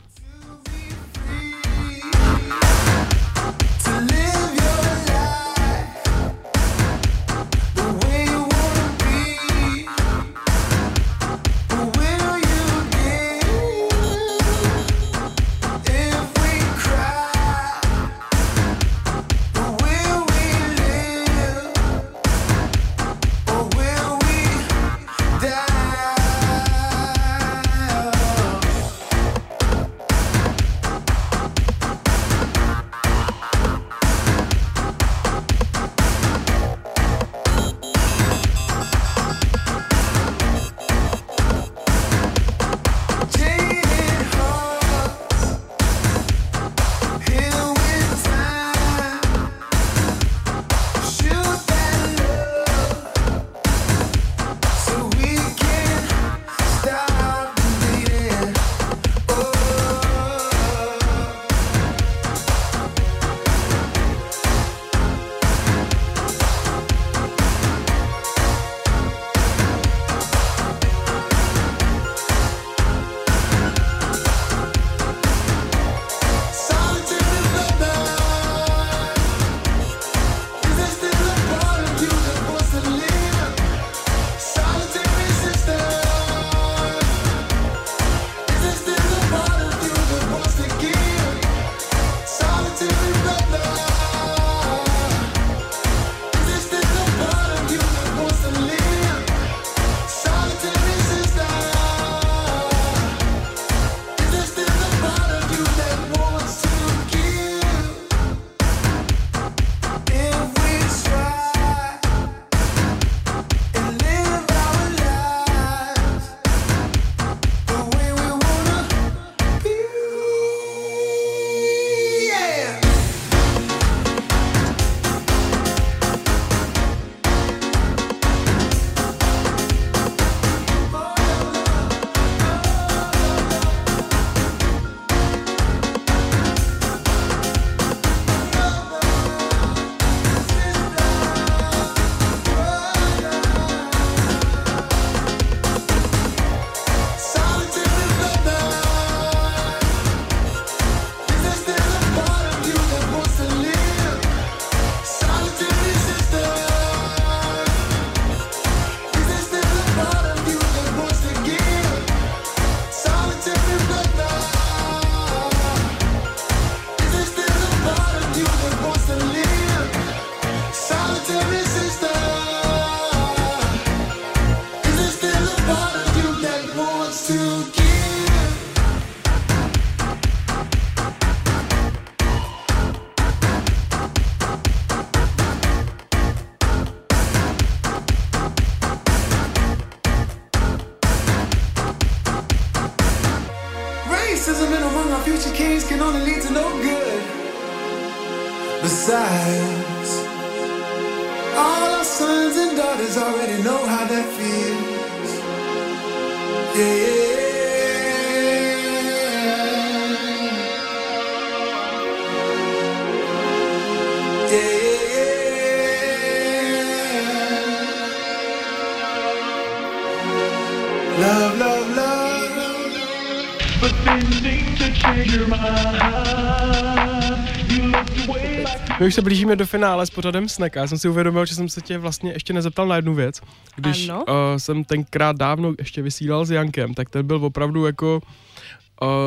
Speaker 1: Už se blížíme do finále s pořadem Snack já jsem si uvědomil, že jsem se tě vlastně ještě nezeptal na jednu věc. Když
Speaker 2: Ano?
Speaker 1: uh, jsem tenkrát dávno ještě vysílal s Jankem, tak ten byl opravdu jako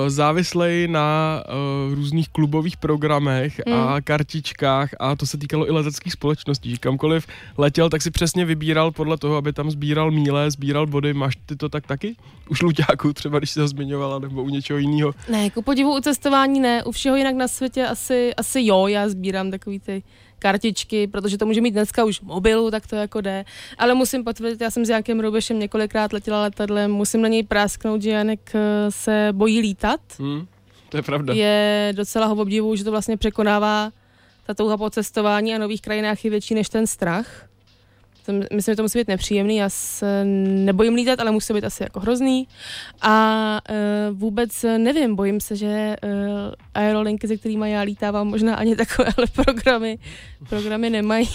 Speaker 1: závislej na uh, různých klubových programech
Speaker 2: Hmm.
Speaker 1: a kartičkách a to se týkalo i leteckých společností, kamkoliv letěl, tak si přesně vybíral podle toho, aby tam sbíral míle, sbíral body. Máš ty to tak taky? Už Luťáku třeba, když jsi ho zmiňovala, nebo u něčeho jiného.
Speaker 2: Ne, ku podivu u cestování ne, u všeho jinak na světě asi, asi jo, já sbírám takový ty kartičky, protože to může mít dneska už mobilu, tak to jako jde. Ale musím potvrdit, já jsem s Jankem Rubešem několikrát letěla letadlem, musím na něj prásknout, že Janek eh, se bojí lítat.
Speaker 1: Hm? To je pravda.
Speaker 2: Je docela ho obdivu, že to vlastně překonává ta touha po cestování a nových krajinách je větší než ten strach. Myslím, že to musí být nepříjemný, já se nebojím lítat, ale musí být asi jako hrozný. A uh, vůbec nevím, bojím se, že uh, aerolinky, se kterými já lítávám, možná ani takovéhle programy, programy nemají.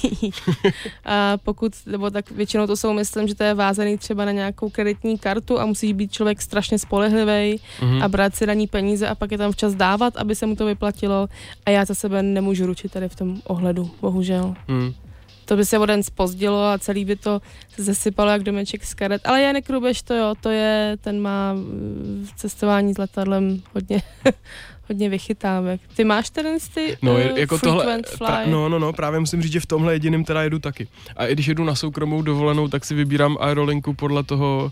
Speaker 2: a pokud, nebo tak většinou to jsou, myslím, že to je vázaný třeba na nějakou kreditní kartu a musí být člověk strašně spolehlivý
Speaker 1: Mhm.
Speaker 2: a brát si na ní peníze a pak je tam včas dávat, aby se mu to vyplatilo. A já za sebe nemůžu ručit tady v tom ohledu, bohužel.
Speaker 1: Hm.
Speaker 2: To by se o den spozdilo a celý by to zesypalo jak domeček z karet. Ale Janek Rubeš to jo, to je, ten má v cestování s letadlem hodně, hodně vychytávek. Ty máš ten ty
Speaker 1: No,
Speaker 2: uh,
Speaker 1: je- jako tohle,
Speaker 2: fly?
Speaker 1: pra, no, no, no, právě musím říct, že v tomhle jediným teda jedu taky. A i když jedu na soukromou dovolenou, tak si vybírám aerolinku podle toho,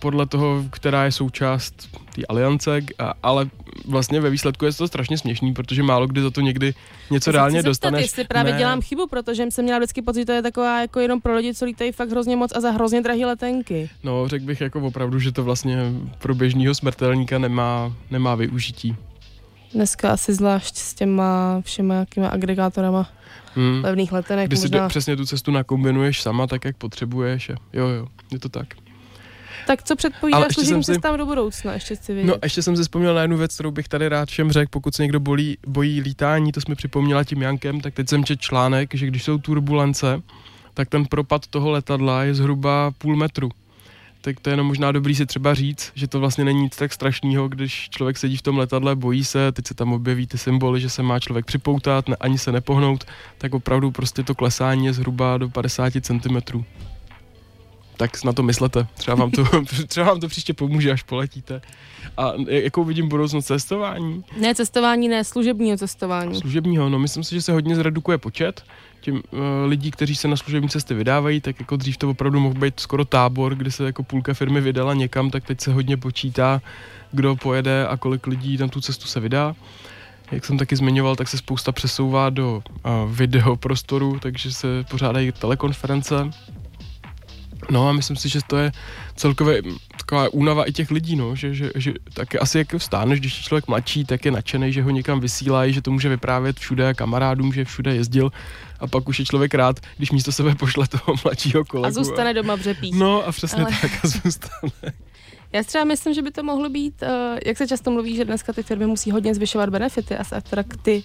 Speaker 1: podle toho, která je součást té aliance, a, ale vlastně ve výsledku je to strašně směšný, protože málo kdy za to někdy něco
Speaker 2: se
Speaker 1: reálně
Speaker 2: zeptat,
Speaker 1: dostaneš.
Speaker 2: Jestli právě
Speaker 1: Ne.
Speaker 2: dělám chybu, protože jsem měla vždycky pocit, že to je taková jako jenom pro lidi, co lítají fakt hrozně moc a za hrozně drahé letenky.
Speaker 1: No, řekl bych jako opravdu, že to vlastně pro běžného smrtelníka nemá, nemá využití.
Speaker 2: Dneska asi zvlášť s těma všema jakýma agregátorama
Speaker 1: Hmm.
Speaker 2: levných letenek.
Speaker 1: Kdy si
Speaker 2: možná.
Speaker 1: přesně tu cestu nakombinuješ sama tak, jak potřebuješ. Jo, jo, je to tak.
Speaker 2: Tak co předpovídáš služebním
Speaker 1: si-
Speaker 2: cestám do budoucna, ještě chci vědět.
Speaker 1: No, ještě jsem si vzpomněl na jednu věc, kterou bych tady rád všem řekl, pokud se někdo bolí, bojí lítání, to jsme připomněla tím Jankem, tak teď jsem četl článek, že když jsou turbulence, tak ten propad toho letadla je zhruba půl metru. Tak to je jenom možná dobrý si třeba říct, že to vlastně není nic tak strašného, když člověk sedí v tom letadle, bojí se, teď se tam objeví ty symboly, že se má člověk připoutat, ne, ani se nepohnout, tak opravdu prostě to klesání je zhruba do 50 cm. Tak na to myslete, třeba vám to, třeba vám to příště pomůže, až poletíte. A jakou vidím budoucnost cestování?
Speaker 2: Ne cestování, ne služebního cestování.
Speaker 1: Služebního, no myslím si, že se hodně zredukuje počet tím uh, lidí, kteří se na služební cesty vydávají, tak jako dřív to opravdu mohl být skoro tábor, kdy se jako půlka firmy vydala někam, tak teď se hodně počítá, kdo pojede a kolik lidí na tu cestu se vydá. Jak jsem taky zmiňoval, tak se spousta přesouvá do uh, videoprostoru, takže se pořádají telekonference. No a myslím si, že to je celkově taková únava i těch lidí, no, že, že, že taky asi jak vstáneš, když je člověk mladší, tak je nadšený, že ho někam vysílají, že to může vyprávět všude kamarádům, že všude jezdil a pak už je člověk rád, když místo sebe pošle toho mladšího kolegu.
Speaker 2: A zůstane doma v řepích.
Speaker 1: No a přesně
Speaker 2: Ale-
Speaker 1: tak a zůstane.
Speaker 2: Já si třeba myslím, že by to mohlo být, uh, jak se často mluví, že dneska ty firmy musí hodně zvyšovat benefity a atrakty,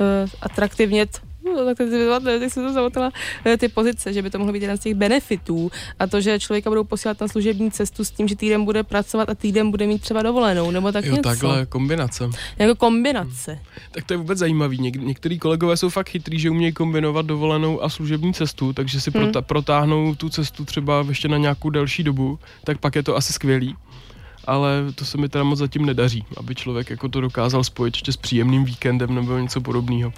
Speaker 2: uh, atraktivnět no, tak teď jsem to zamotala, eh, ty pozice, že by to mohlo být jeden z těch benefitů a to, že člověka budou posílat na služební cestu s tím, že týden bude pracovat a týden bude mít třeba dovolenou, nebo tak
Speaker 1: Jo,
Speaker 2: něco.
Speaker 1: takhle kombinace.
Speaker 2: Jako kombinace.
Speaker 1: Tak to je vůbec zajímavý. Něk- některý kolegové jsou fakt chytrý, že umějí kombinovat dovolenou a služební cestu, takže si
Speaker 2: Hmm.
Speaker 1: prota- protáhnou tu cestu třeba ještě na nějakou delší dobu, tak pak je to asi skvělý. Ale to se mi teda moc zatím nedaří, aby člověk jako to dokázal spojit ještě s příjemným víkendem nebo něco podobného.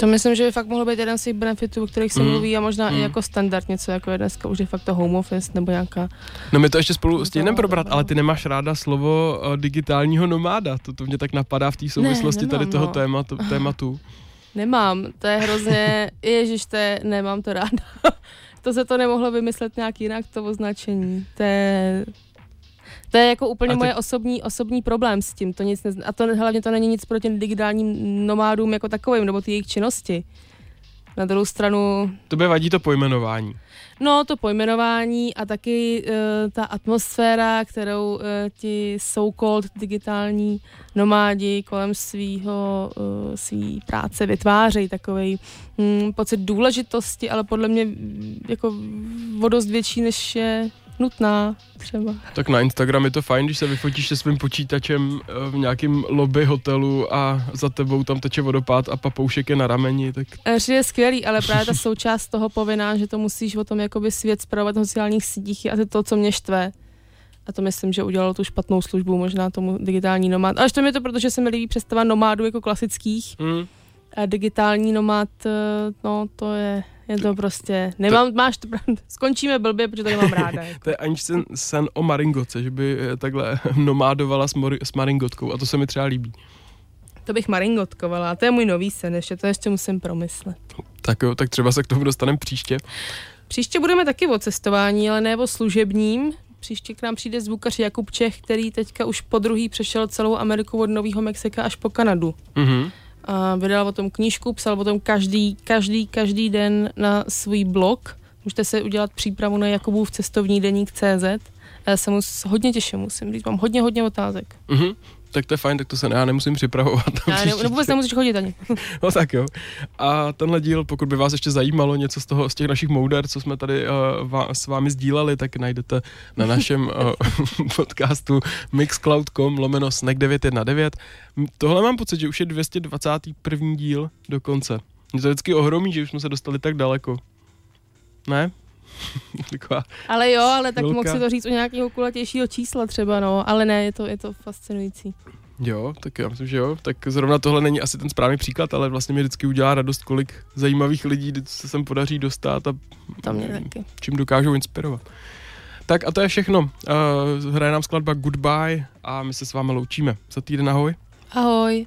Speaker 2: To myslím, že by fakt mohlo být jeden z těch benefitů, o kterých se
Speaker 1: Mm.
Speaker 2: mluví a možná
Speaker 1: Mm.
Speaker 2: i jako standard něco, jako je dneska už de facto home office nebo nějaká
Speaker 1: No my to ještě spolu stihneme
Speaker 2: No,
Speaker 1: probrat,
Speaker 2: no.
Speaker 1: ale ty nemáš ráda slovo uh, digitálního nomáda. To, to mě tak napadá v té souvislosti
Speaker 2: nemám,
Speaker 1: tady toho
Speaker 2: no.
Speaker 1: tématu, tématu.
Speaker 2: Nemám, to je hrozně, ježiš, to je, nemám to ráda. to se to nemohlo vymyslet nějak jinak, to označení. To je, to je jako úplně
Speaker 1: A ty-
Speaker 2: moje osobní, osobní problém s tím. To nic nezna- a to hlavně to není nic proti digitálním nomádům jako takovým, nebo ty jejich činnosti. Na druhou stranu,
Speaker 1: Tobě vadí to pojmenování.
Speaker 2: no to pojmenování a taky uh, ta atmosféra, kterou uh, ti so-called digitální nomádi kolem svýho, uh, svý práce vytvářejí takový hm, pocit důležitosti, ale podle mě jako o dost větší, než je nutná třeba.
Speaker 1: Tak na Instagram je to fajn, když se vyfotíš se svým počítačem eh, v nějakém lobby hotelu a za tebou tam teče vodopád a papoušek je na rameni, tak
Speaker 2: Ři je skvělý, ale právě ta součást toho povinná, že to musíš o tom jakoby svět zpravovat na sociálních sítích je asi to, co mě štve. A to myslím, že udělalo tu špatnou službu možná tomu digitální nomád. Ale to je to, protože se mi líbí představa nomádů jako klasických.
Speaker 1: hm,
Speaker 2: A digitální nomád, eh, no to je, je to prostě, nemám, máš to pravdu, skončíme blbě, protože to nemám ráda. Jako.
Speaker 1: to je ani sen, sen o Maringoce, že by eh, takhle nomádovala s, mori, s Maringotkou a to se mi třeba líbí.
Speaker 2: To bych maringotkovala, a to je můj nový sen, ještě to ještě musím promyslet.
Speaker 1: Tak jo, tak třeba se k tomu dostaneme příště.
Speaker 2: Příště budeme taky o cestování, ale ne o služebním. Příště k nám přijde zvukař Jakub Čech, který teďka už po druhý přešel celou Ameriku od Nového Mexika až po Kanadu.
Speaker 1: Mhm.
Speaker 2: A vydal o tom knížku, psal o tom každý, každý, každý den na svůj blog. Můžete se udělat přípravu na Jakubův cestovní deník CZ. Já se mu hodně těším, musím říct, mám hodně, hodně otázek.
Speaker 1: Mhm. Tak to je fajn, tak to se já nemusím připravovat.
Speaker 2: Já ne, no, vůbec nemusíš chodit ani.
Speaker 1: No tak jo. A tenhle díl, pokud by vás ještě zajímalo něco z toho, z těch našich mouder, co jsme tady uh, vá, s vámi sdíleli, tak najdete na našem uh, podcastu mixcloud.com lomeno snack 919. M- Tohle mám pocit, že už je 221. díl dokonce. Mě to vždycky ohromí, že už jsme se dostali tak daleko. Ne? Taková,
Speaker 2: Ale jo, ale tak mohl si to říct o nějakého kulatějšího čísla třeba, no. Ale ne, je to, je to fascinující.
Speaker 1: jo, tak já myslím, že jo. Tak zrovna tohle není asi ten správný příklad, ale vlastně mi vždycky udělá radost, kolik zajímavých lidí se sem podaří dostat a
Speaker 2: To mě taky.
Speaker 1: čím dokážou inspirovat. Tak a to je všechno. Uh, hraje nám skladba Goodbye a my se s vámi loučíme. Za týden ahoj.
Speaker 2: Ahoj.